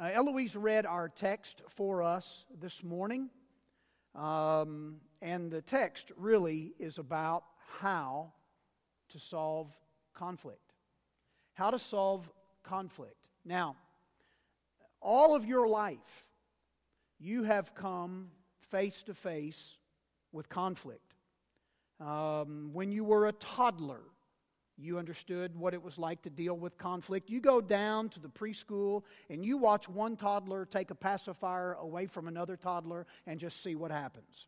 Uh, Eloise read our text for us this morning, um, and the text really is about how to solve conflict. How to solve conflict. Now, all of your life, you have come face to face with conflict. Um, when you were a toddler, you understood what it was like to deal with conflict. You go down to the preschool and you watch one toddler take a pacifier away from another toddler and just see what happens.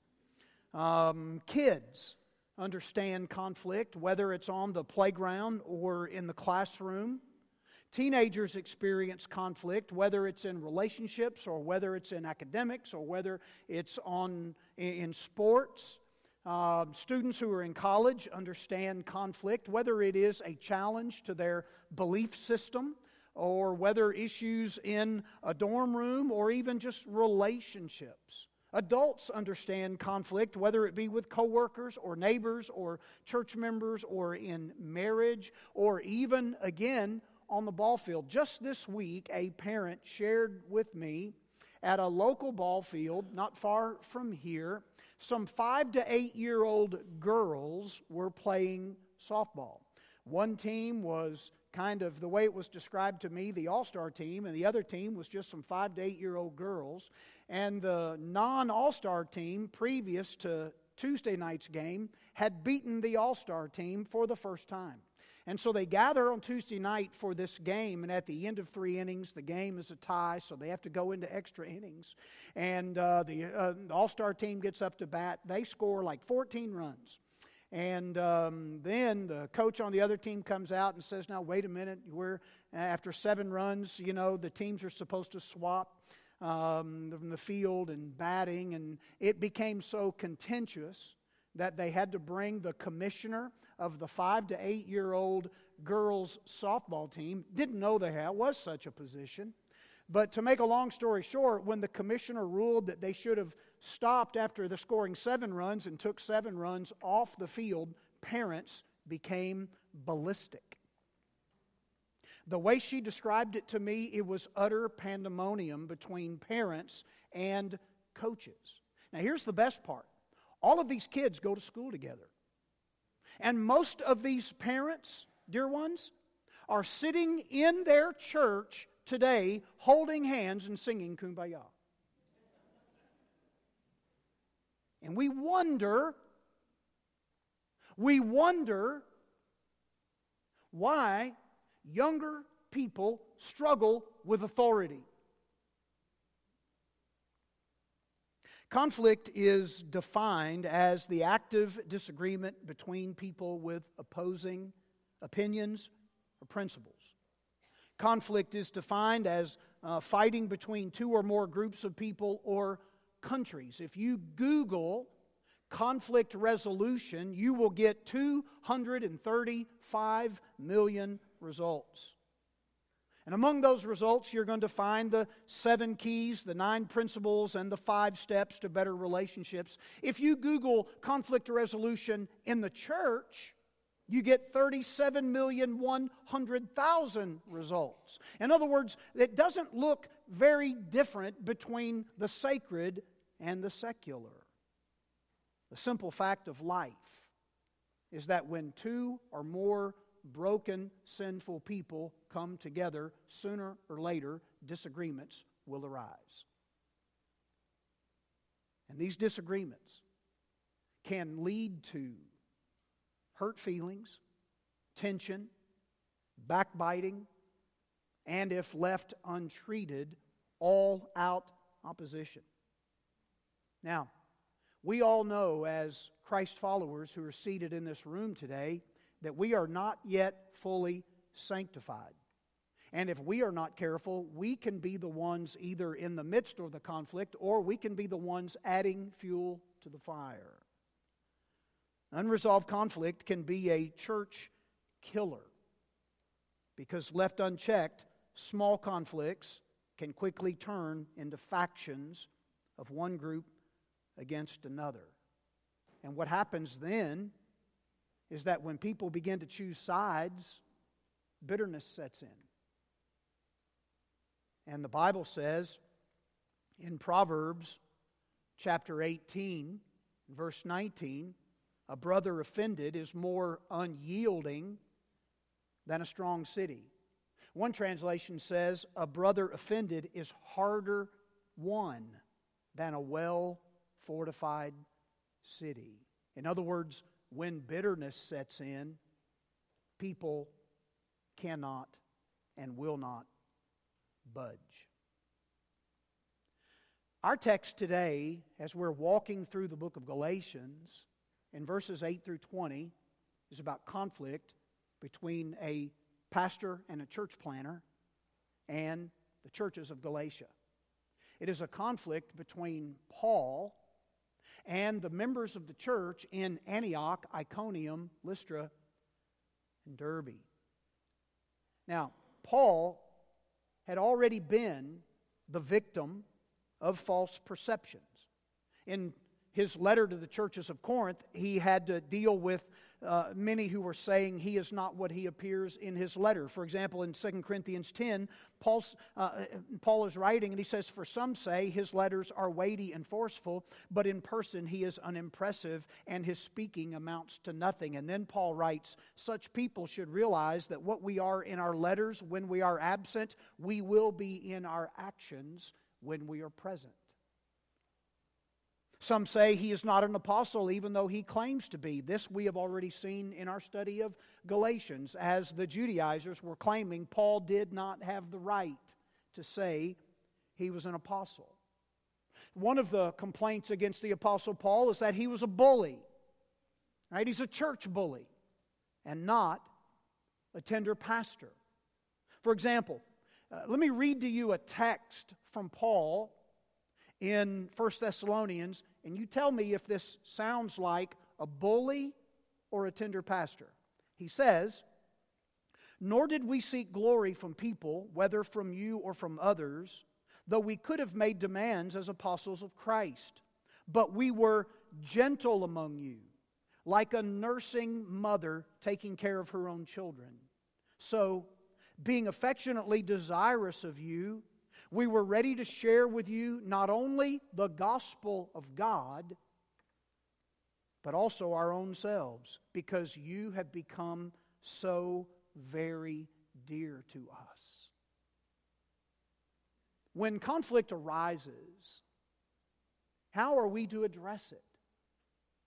Um, kids understand conflict, whether it's on the playground or in the classroom. Teenagers experience conflict, whether it's in relationships or whether it's in academics or whether it's on, in sports. Uh, students who are in college understand conflict, whether it is a challenge to their belief system or whether issues in a dorm room or even just relationships. Adults understand conflict, whether it be with coworkers or neighbors or church members or in marriage or even, again, on the ball field. Just this week, a parent shared with me at a local ball field not far from here some five to eight year old girls were playing softball. One team was kind of the way it was described to me the all star team, and the other team was just some five to eight year old girls. And the non all star team, previous to Tuesday night's game, had beaten the all star team for the first time. And so they gather on Tuesday night for this game, and at the end of three innings, the game is a tie, so they have to go into extra innings. And uh, the, uh, the All Star team gets up to bat. They score like 14 runs. And um, then the coach on the other team comes out and says, Now, wait a minute. We're, after seven runs, you know, the teams are supposed to swap um, the field and batting. And it became so contentious that they had to bring the commissioner of the five to eight year old girls softball team. Didn't know there was such a position. But to make a long story short, when the commissioner ruled that they should have stopped after the scoring seven runs and took seven runs off the field, parents became ballistic. The way she described it to me, it was utter pandemonium between parents and coaches. Now, here's the best part all of these kids go to school together. And most of these parents, dear ones, are sitting in their church today holding hands and singing Kumbaya. And we wonder, we wonder why younger people struggle with authority. Conflict is defined as the active disagreement between people with opposing opinions or principles. Conflict is defined as uh, fighting between two or more groups of people or countries. If you Google conflict resolution, you will get 235 million results. And among those results, you're going to find the seven keys, the nine principles, and the five steps to better relationships. If you Google conflict resolution in the church, you get 37,100,000 results. In other words, it doesn't look very different between the sacred and the secular. The simple fact of life is that when two or more broken, sinful people come together, sooner or later, disagreements will arise. And these disagreements can lead to hurt feelings, tension, backbiting, and if left untreated, all out opposition. Now, we all know as Christ followers who are seated in this room today that we are not yet fully sanctified. And if we are not careful, we can be the ones either in the midst of the conflict or we can be the ones adding fuel to the fire. Unresolved conflict can be a church killer because, left unchecked, small conflicts can quickly turn into factions of one group against another. And what happens then is that when people begin to choose sides, bitterness sets in. And the Bible says in Proverbs chapter 18, verse 19, a brother offended is more unyielding than a strong city. One translation says, a brother offended is harder won than a well fortified city. In other words, when bitterness sets in, people cannot and will not budge. Our text today, as we're walking through the book of Galatians, in verses 8 through 20, is about conflict between a pastor and a church planter and the churches of Galatia. It is a conflict between Paul and the members of the church in Antioch, Iconium, Lystra, and Derbe. Now, Paul had already been the victim of false perceptions. In his letter to the churches of Corinth, he had to deal with uh, many who were saying he is not what he appears in his letter. For example, in 2 Corinthians 10, Paul's, uh, Paul is writing and he says, For some say his letters are weighty and forceful, but in person he is unimpressive and his speaking amounts to nothing. And then Paul writes, Such people should realize that what we are in our letters when we are absent, we will be in our actions when we are present. Some say he is not an apostle, even though he claims to be. This we have already seen in our study of Galatians, as the Judaizers were claiming Paul did not have the right to say he was an apostle. One of the complaints against the apostle Paul is that he was a bully. Right? He's a church bully and not a tender pastor. For example, uh, let me read to you a text from Paul in 1 Thessalonians, and you tell me if this sounds like a bully or a tender pastor. He says, Nor did we seek glory from people, whether from you or from others, though we could have made demands as apostles of Christ. But we were gentle among you, like a nursing mother taking care of her own children. So, being affectionately desirous of you, we were ready to share with you not only the gospel of God, but also our own selves, because you have become so very dear to us. When conflict arises, how are we to address it?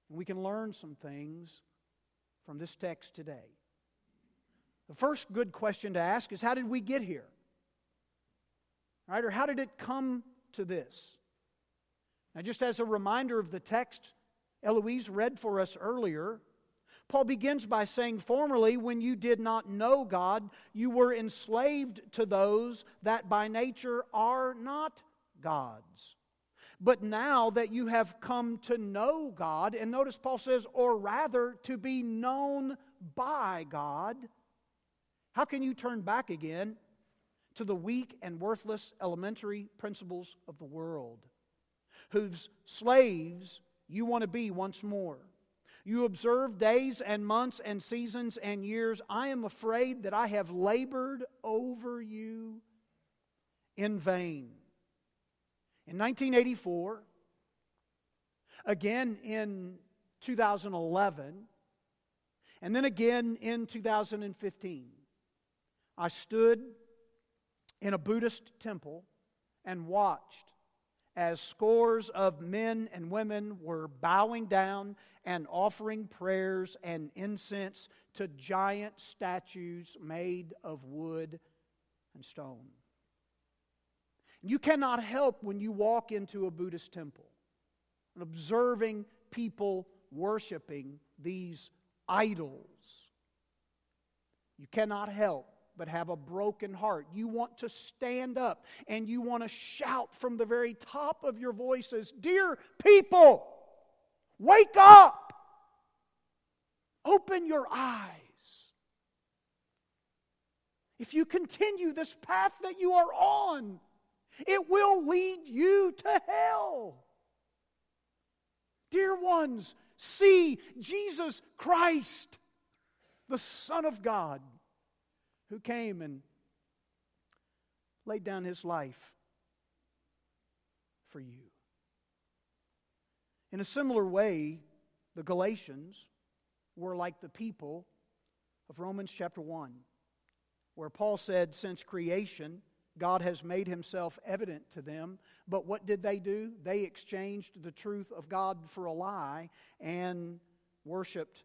We can learn some things from this text today. The first good question to ask is how did we get here? Right? Or how did it come to this? Now, just as a reminder of the text Eloise read for us earlier, Paul begins by saying, Formerly, when you did not know God, you were enslaved to those that by nature are not God's. But now that you have come to know God, and notice Paul says, or rather to be known by God, how can you turn back again to the weak and worthless elementary principles of the world, whose slaves you want to be once more. You observe days and months and seasons and years. I am afraid that I have labored over you in vain. In 1984, again in 2011, and then again in 2015, I stood in a Buddhist temple and watched as scores of men and women were bowing down and offering prayers and incense to giant statues made of wood and stone. You cannot help when you walk into a Buddhist temple and observing people worshiping these idols. You cannot help but have a broken heart. You want to stand up and you want to shout from the very top of your voices Dear people, wake up! Open your eyes. If you continue this path that you are on, it will lead you to hell. Dear ones, see Jesus Christ, the Son of God who came and laid down his life for you. In a similar way, the Galatians were like the people of Romans chapter 1, where Paul said, Since creation, God has made himself evident to them. But what did they do? They exchanged the truth of God for a lie and worshiped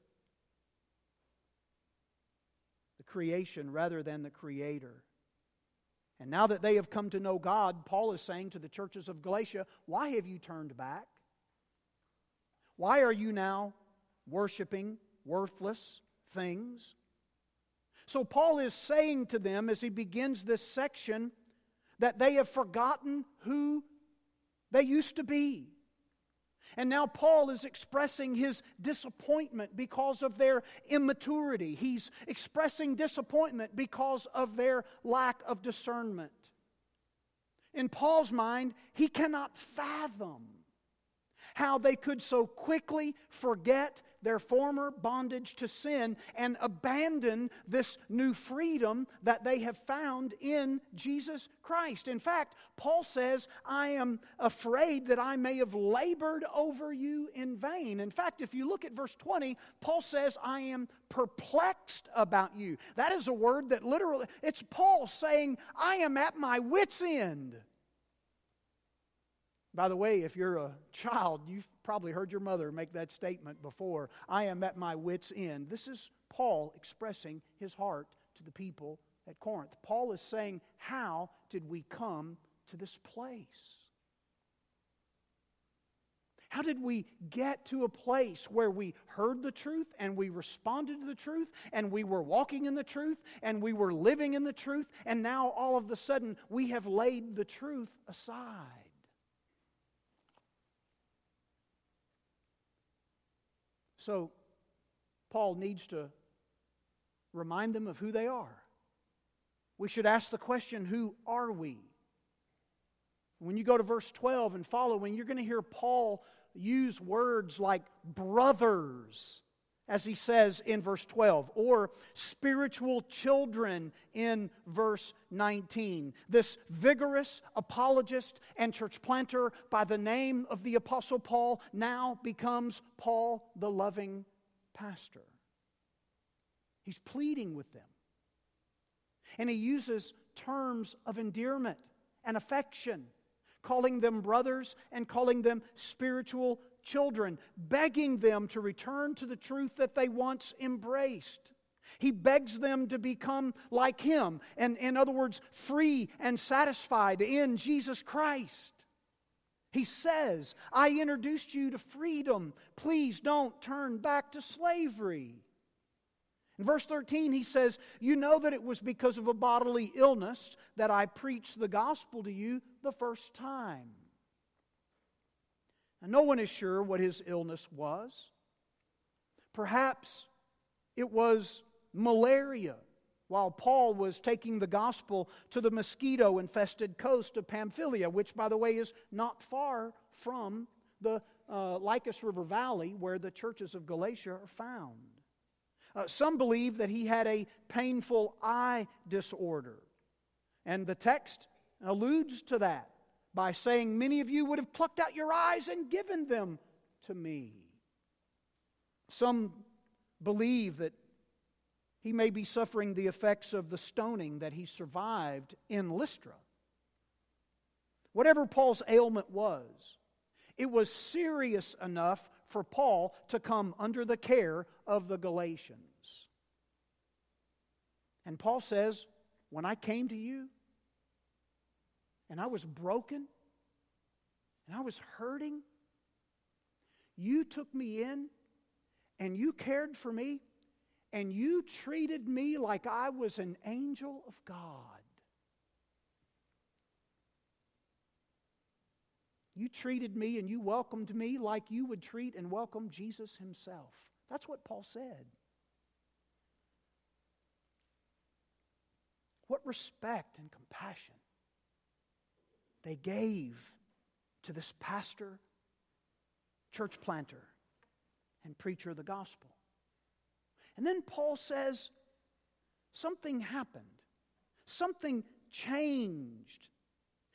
the creation rather than the Creator. And now that they have come to know God, Paul is saying to the churches of Galatia, Why have you turned back? Why are you now worshiping worthless things? So, Paul is saying to them as he begins this section that they have forgotten who they used to be. And now Paul is expressing his disappointment because of their immaturity. He's expressing disappointment because of their lack of discernment. In Paul's mind, he cannot fathom how they could so quickly forget their former bondage to sin and abandon this new freedom that they have found in Jesus Christ. In fact, Paul says, I am afraid that I may have labored over you in vain. In fact, if you look at verse 20, Paul says, I am perplexed about you. That is a word that literally, it's Paul saying, I am at my wits' end. By the way, if you're a child, you've probably heard your mother make that statement before I am at my wits' end. This is Paul expressing his heart to the people at Corinth. Paul is saying, How did we come to this place? How did we get to a place where we heard the truth and we responded to the truth and we were walking in the truth and we were living in the truth and now all of a sudden we have laid the truth aside? So, Paul needs to remind them of who they are. We should ask the question who are we? When you go to verse 12 and following, you're going to hear Paul use words like brothers, as he says in verse 12, or spiritual children in verse 19. This vigorous apologist and church planter by the name of the Apostle Paul now becomes Paul the loving pastor. He's pleading with them. And he uses terms of endearment and affection, calling them brothers and calling them spiritual children, begging them to return to the truth that they once embraced. He begs them to become like Him, and in other words, free and satisfied in Jesus Christ. He says, I introduced you to freedom. Please don't turn back to slavery. In verse 13, he says, You know that it was because of a bodily illness that I preached the gospel to you the first time. No one is sure what his illness was. Perhaps it was malaria while Paul was taking the gospel to the mosquito infested coast of Pamphylia, which, by the way, is not far from the uh, Lycus River Valley where the churches of Galatia are found. Uh, some believe that he had a painful eye disorder, and the text alludes to that by saying, Many of you would have plucked out your eyes and given them to me. Some believe that he may be suffering the effects of the stoning that he survived in Lystra. Whatever Paul's ailment was, it was serious enough for Paul to come under the care of the Galatians. And Paul says, When I came to you, and I was broken and I was hurting, you took me in and you cared for me and you treated me like I was an angel of God. You treated me and you welcomed me like you would treat and welcome Jesus himself. That's what Paul said. What respect and compassion they gave to this pastor, church planter, and preacher of the gospel. And then Paul says, something happened. Something changed.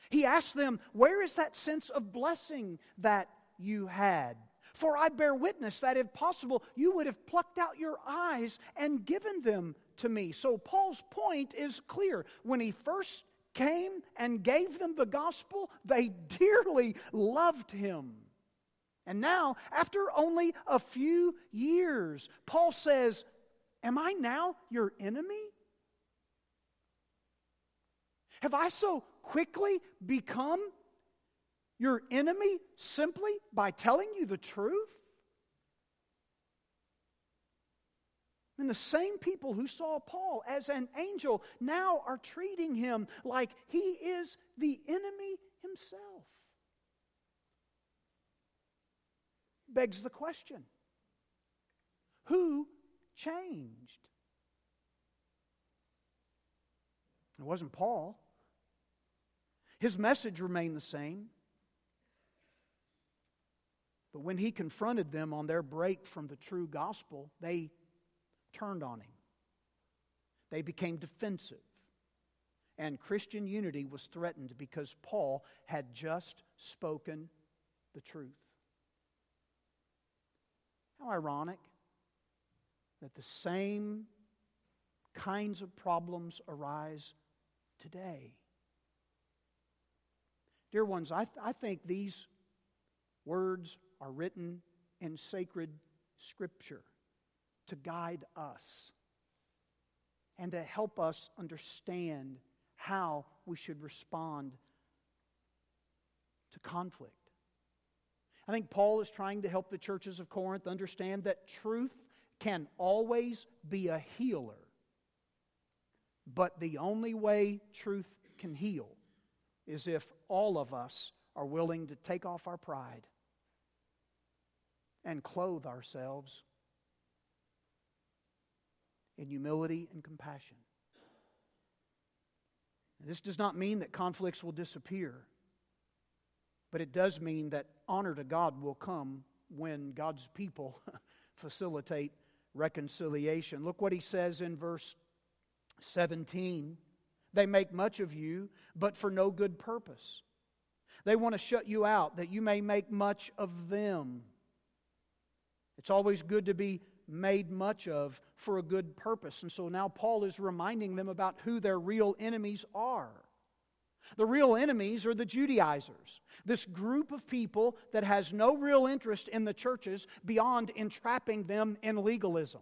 He asked them, Where is that sense of blessing that you had? For I bear witness that if possible, you would have plucked out your eyes and given them to me. So Paul's point is clear. When he first came and gave them the gospel, they dearly loved him. And now, after only a few years, Paul says, Am I now your enemy? Have I so quickly become your enemy simply by telling you the truth? And the same people who saw Paul as an angel now are treating him like he is the enemy himself. Begs the question who changed? It wasn't Paul. His message remained the same. But when he confronted them on their break from the true gospel, they turned on him. They became defensive. And Christian unity was threatened because Paul had just spoken the truth. How ironic that the same kinds of problems arise today. Dear ones, I, th- I think these words are written in sacred scripture to guide us and to help us understand how we should respond to conflict. I think Paul is trying to help the churches of Corinth understand that truth can always be a healer, but the only way truth can heal is if all of us are willing to take off our pride and clothe ourselves in humility and compassion. This does not mean that conflicts will disappear, but it does mean that honor to God will come when God's people facilitate reconciliation. Look what he says in verse 17. They make much of you, but for no good purpose. They want to shut you out that you may make much of them. It's always good to be made much of for a good purpose. And so now Paul is reminding them about who their real enemies are. The real enemies are the Judaizers, this group of people that has no real interest in the churches beyond entrapping them in legalism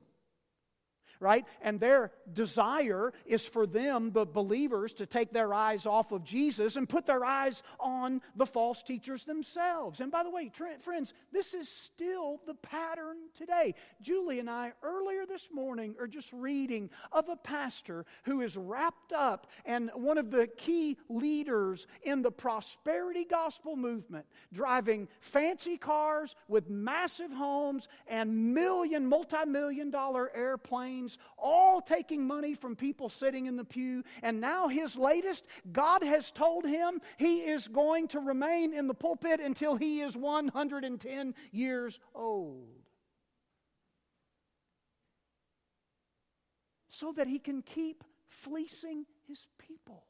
right? And their desire is for them, the believers, to take their eyes off of Jesus and put their eyes on the false teachers themselves. And by the way, friends, this is still the pattern today. Julie and I, earlier this morning, are just reading of a pastor who is wrapped up and one of the key leaders in the prosperity gospel movement, driving fancy cars with massive homes and million, multi million dollar airplanes all taking money from people sitting in the pew. And now his latest, God has told him he is going to remain in the pulpit until he is 110 years old. So that he can keep fleecing his people.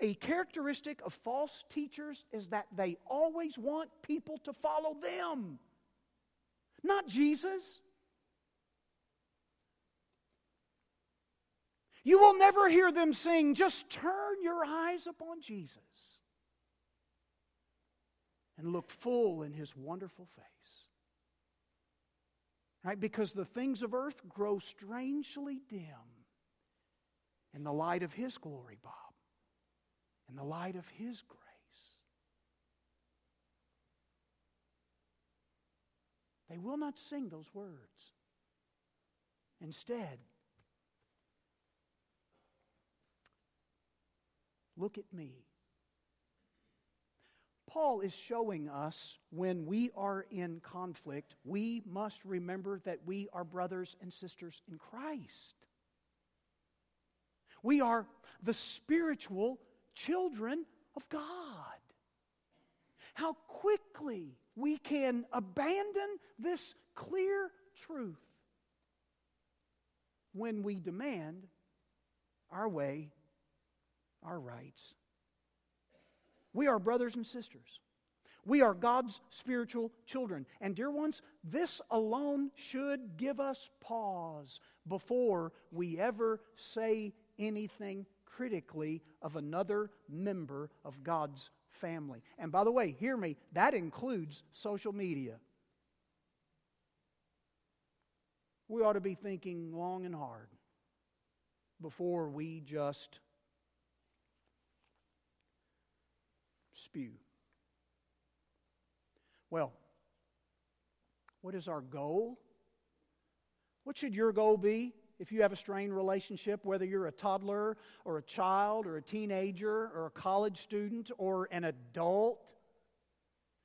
A characteristic of false teachers is that they always want people to follow them not Jesus. You will never hear them sing, just turn your eyes upon Jesus and look full in his wonderful face. Right? Because the things of earth grow strangely dim in the light of his glory, Bob, in the light of his grace. They will not sing those words. Instead, look at me. Paul is showing us when we are in conflict, we must remember that we are brothers and sisters in Christ. We are the spiritual children of God. How quickly we can abandon this clear truth when we demand our way, our rights. We are brothers and sisters. We are God's spiritual children. And, dear ones, this alone should give us pause before we ever say anything critically of another member of God's family. And by the way, hear me, that includes social media. We ought to be thinking long and hard before we just spew. Well, what is our goal? What should your goal be if you have a strained relationship, whether you're a toddler or a child or a teenager or a college student or an adult?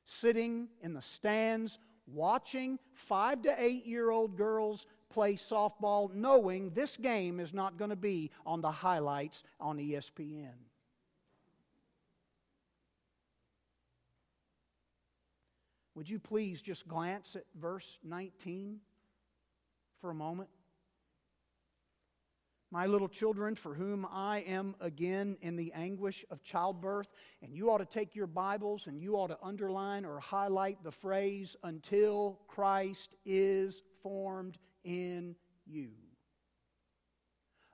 Sitting in the stands watching five to eight year old girls play softball, knowing this game is not going to be on the highlights on ESPN. Would you please just glance at verse 19 for a moment? My little children, for whom I am again in the anguish of childbirth, and you ought to take your Bibles and you ought to underline or highlight the phrase, until Christ is formed in you.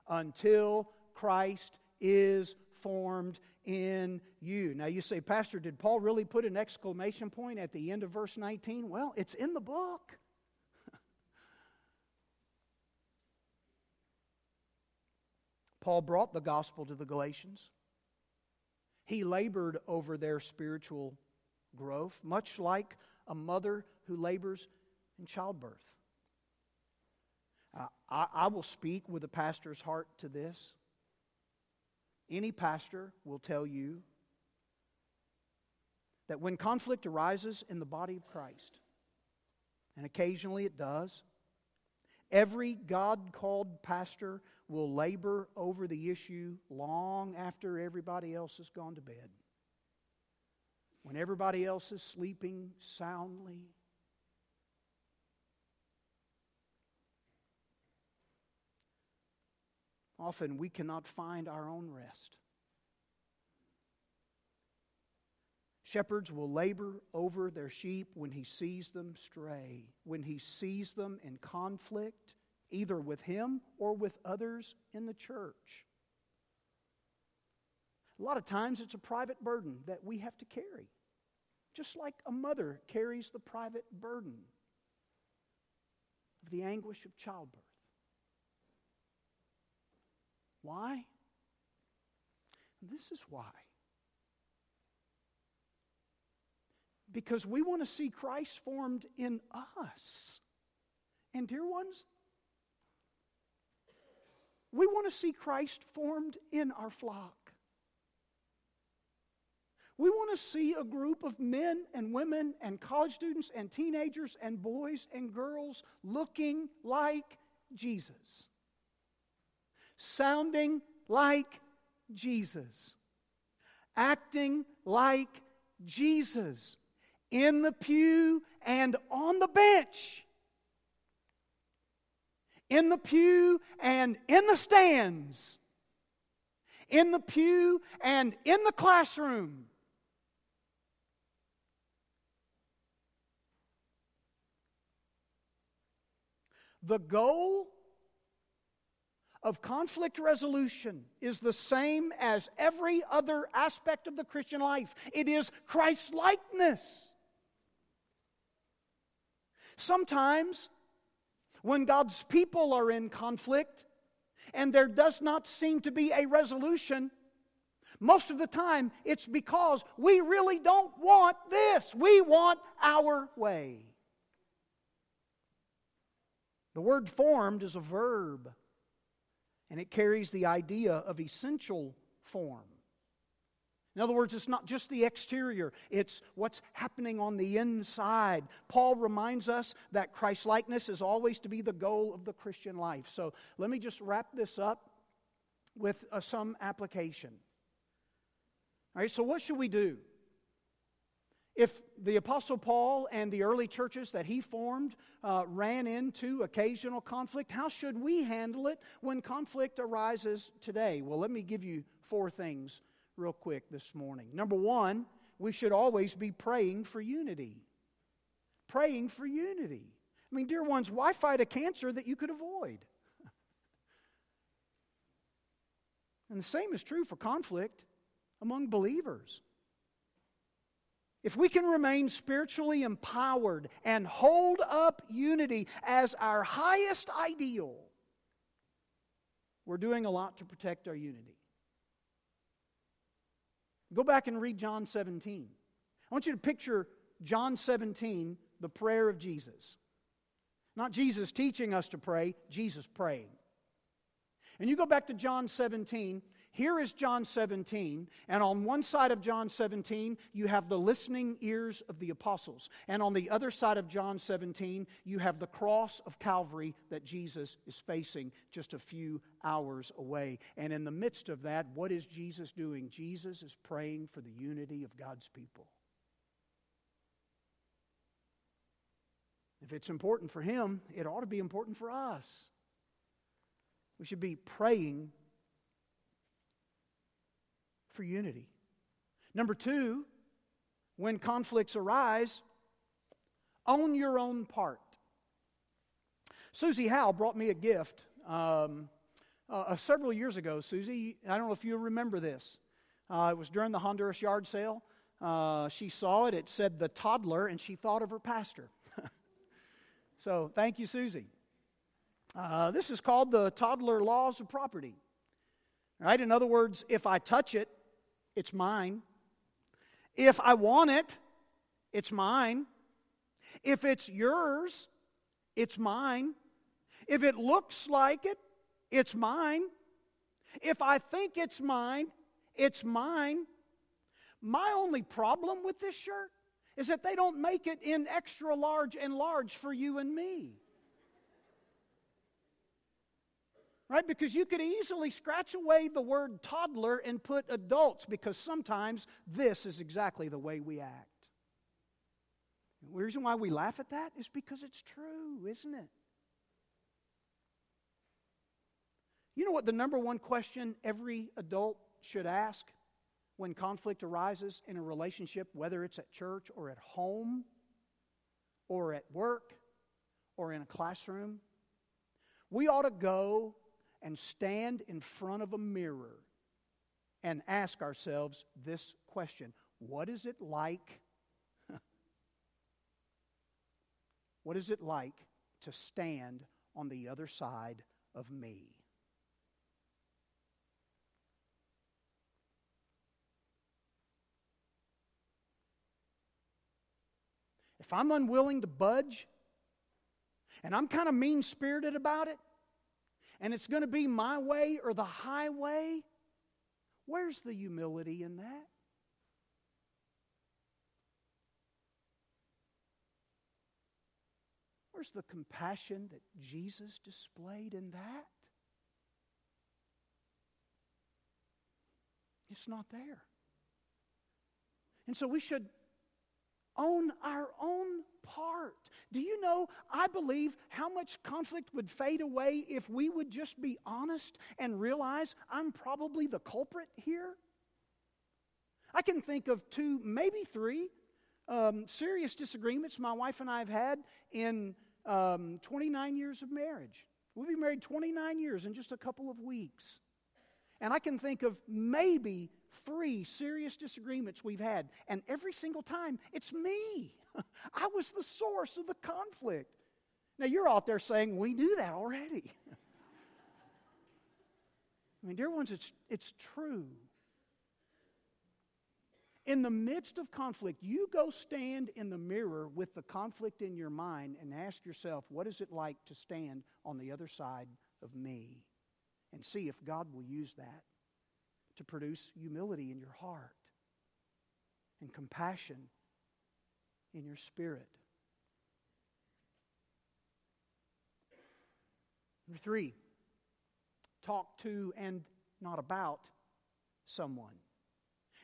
Until Christ is formed in you. Now you say, Pastor, did Paul really put an exclamation point at the end of verse 19? Well, it's in the book. Paul brought the gospel to the Galatians. He labored over their spiritual growth, much like a mother who labors in childbirth. Uh, I, I will speak with a pastor's heart to this. Any pastor will tell you that when conflict arises in the body of Christ, and occasionally it does, every God called pastor will labor over the issue long after everybody else has gone to bed. When everybody else is sleeping soundly. Often we cannot find our own rest. Shepherds will labor over their sheep when he sees them stray, when he sees them in conflict, either with him or with others in the church. A lot of times it's a private burden that we have to carry, just like a mother carries the private burden of the anguish of childbirth. Why? This is why. Because we want to see Christ formed in us. And, dear ones, we want to see Christ formed in our flock. We want to see a group of men and women and college students and teenagers and boys and girls looking like Jesus. Sounding like Jesus, acting like Jesus. In the pew and on the bench, in the pew and in the stands, in the pew and in the classroom. The goal of conflict resolution is the same as every other aspect of the Christian life it is Christ likeness. Sometimes, when God's people are in conflict and there does not seem to be a resolution, most of the time it's because we really don't want this. We want our way. The word formed is a verb and it carries the idea of essential form. In other words, it's not just the exterior, it's what's happening on the inside. Paul reminds us that Christ likeness is always to be the goal of the Christian life. So let me just wrap this up with uh, some application. All right, so what should we do? If the Apostle Paul and the early churches that he formed uh, ran into occasional conflict, how should we handle it when conflict arises today? Well, let me give you four things real quick this morning. Number one, we should always be praying for unity. Praying for unity. I mean, dear ones, why fight a cancer that you could avoid? And the same is true for conflict among believers. If we can remain spiritually empowered and hold up unity as our highest ideal, we're doing a lot to protect our unity. Go back and read John 17. I want you to picture John 17, the prayer of Jesus. Not Jesus teaching us to pray, Jesus praying. And you go back to John 17. Here is John 17, and on one side of John 17, you have the listening ears of the apostles. And on the other side of John 17, you have the cross of Calvary that Jesus is facing just a few hours away. And in the midst of that, what is Jesus doing? Jesus is praying for the unity of God's people. If it's important for him, it ought to be important for us. We should be praying for unity. Number two, when conflicts arise, own your own part. Susie Howe brought me a gift um, uh, uh, several years ago. Susie, I don't know if you remember this. Uh, it was during the Honduras yard sale. Uh, she saw it. It said the toddler, and she thought of her pastor. so thank you, Susie. Uh, this is called the toddler laws of property. Right? In other words, if I touch it, it's mine. If I want it, it's mine. If it's yours, it's mine. If it looks like it, it's mine. If I think it's mine, it's mine. My only problem with this shirt is that they don't make it in extra large and large for you and me. Right? Because you could easily scratch away the word toddler and put adults because sometimes this is exactly the way we act. The reason why we laugh at that is because it's true, isn't it? You know what the number one question every adult should ask when conflict arises in a relationship, whether it's at church or at home or at work or in a classroom? We ought to go and stand in front of a mirror and ask ourselves this question What is it like? what is it like to stand on the other side of me? If I'm unwilling to budge and I'm kind of mean spirited about it, and it's going to be my way or the highway, where's the humility in that? Where's the compassion that Jesus displayed in that? It's not there. And so we should own our own part. Do you know, I believe how much conflict would fade away if we would just be honest and realize I'm probably the culprit here? I can think of two, maybe three um, serious disagreements my wife and I have had in um, 29 years of marriage. We'll be married 29 years in just a couple of weeks. And I can think of maybe three serious disagreements we've had, and every single time it's me. I was the source of the conflict. Now, you're out there saying, We knew that already. I mean, dear ones, it's, it's true. In the midst of conflict, you go stand in the mirror with the conflict in your mind and ask yourself, What is it like to stand on the other side of me? And see if God will use that to produce humility in your heart and compassion in your spirit. Number three, talk to and not about someone.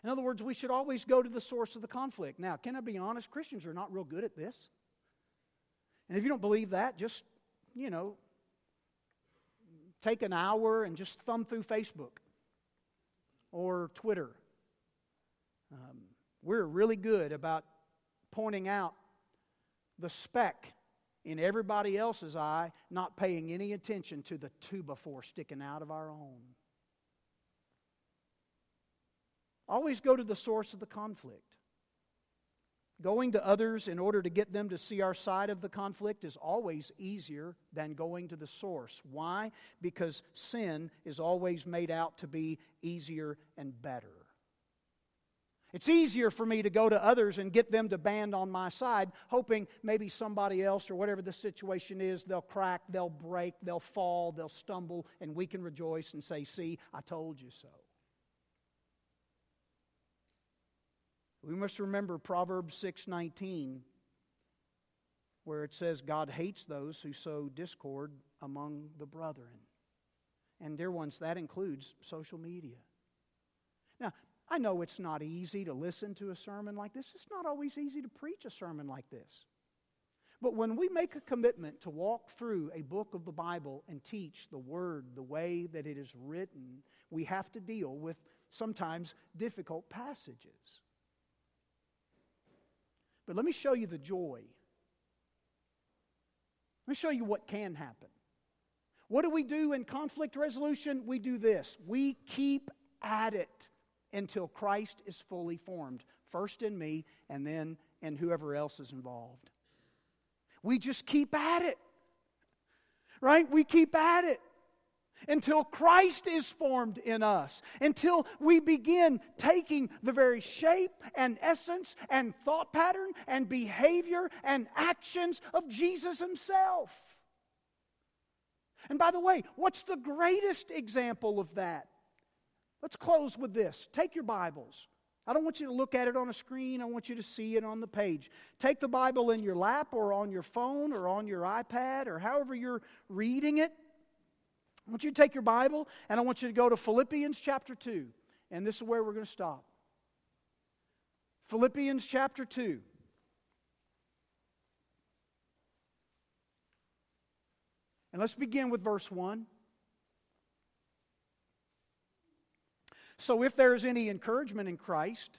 In other words, we should always go to the source of the conflict. Now, can I be honest? Christians are not real good at this. And if you don't believe that, just, you know, take an hour and just thumb through Facebook or Twitter. Um, we're really good about pointing out the speck in everybody else's eye, not paying any attention to the two before sticking out of our own. Always go to the source of the conflict. Going to others in order to get them to see our side of the conflict is always easier than going to the source. Why? Because sin is always made out to be easier and better. It's easier for me to go to others and get them to band on my side, hoping maybe somebody else or whatever the situation is, they'll crack, they'll break, they'll fall, they'll stumble, and we can rejoice and say, See, I told you so. We must remember Proverbs 6:19 where it says God hates those who sow discord among the brethren. And dear ones, that includes social media. Now, I know it's not easy to listen to a sermon like this. It's not always easy to preach a sermon like this. But when we make a commitment to walk through a book of the Bible and teach the Word the way that it is written, we have to deal with sometimes difficult passages. But let me show you the joy. Let me show you what can happen. What do we do in conflict resolution? We do this we keep at it until Christ is fully formed, first in me and then in whoever else is involved. We just keep at it, right? We keep at it until Christ is formed in us, until we begin taking the very shape and essence and thought pattern and behavior and actions of Jesus Himself. And by the way, what's the greatest example of that? Let's close with this. Take your Bibles. I don't want you to look at it on a screen. I want you to see it on the page. Take the Bible in your lap or on your phone or on your iPad or however you're reading it. I want you to take your Bible and I want you to go to Philippians chapter 2. And this is where we're going to stop. Philippians chapter 2. And let's begin with verse 1. So, if there is any encouragement in Christ,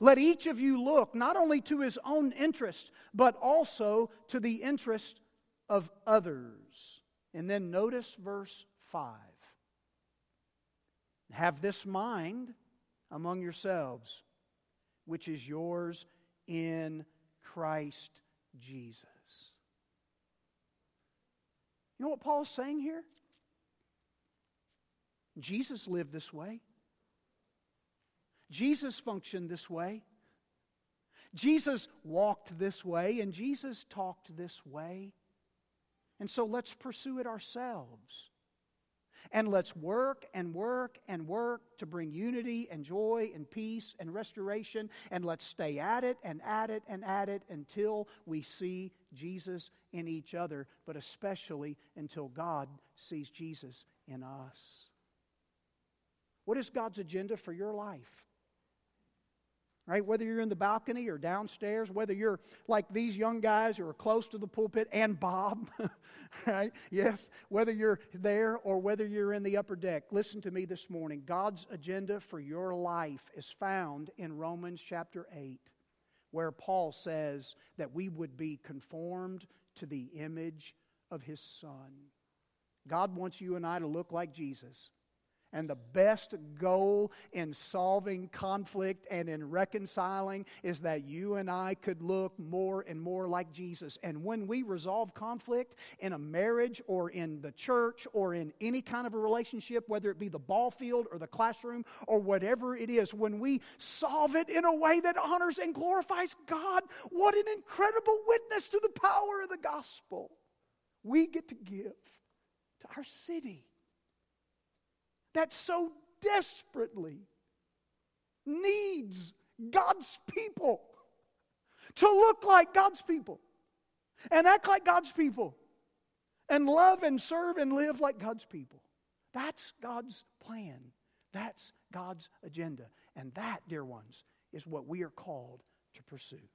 Let each of you look not only to his own interest, but also to the interest of others. And then notice verse 5. Have this mind among yourselves, which is yours in Christ Jesus. You know what Paul's saying here? Jesus lived this way. Jesus functioned this way. Jesus walked this way, and Jesus talked this way. And so let's pursue it ourselves. And let's work and work and work to bring unity and joy and peace and restoration. And let's stay at it and at it and at it until we see Jesus in each other, but especially until God sees Jesus in us. What is God's agenda for your life? Right? Whether you're in the balcony or downstairs, whether you're like these young guys who are close to the pulpit and Bob, right? Yes, whether you're there or whether you're in the upper deck, listen to me this morning. God's agenda for your life is found in Romans chapter 8, where Paul says that we would be conformed to the image of his Son. God wants you and I to look like Jesus. And the best goal in solving conflict and in reconciling is that you and I could look more and more like Jesus. And when we resolve conflict in a marriage or in the church or in any kind of a relationship, whether it be the ball field or the classroom or whatever it is, when we solve it in a way that honors and glorifies God, what an incredible witness to the power of the gospel we get to give to our city that so desperately needs God's people to look like God's people and act like God's people and love and serve and live like God's people. That's God's plan. That's God's agenda. And that, dear ones, is what we are called to pursue.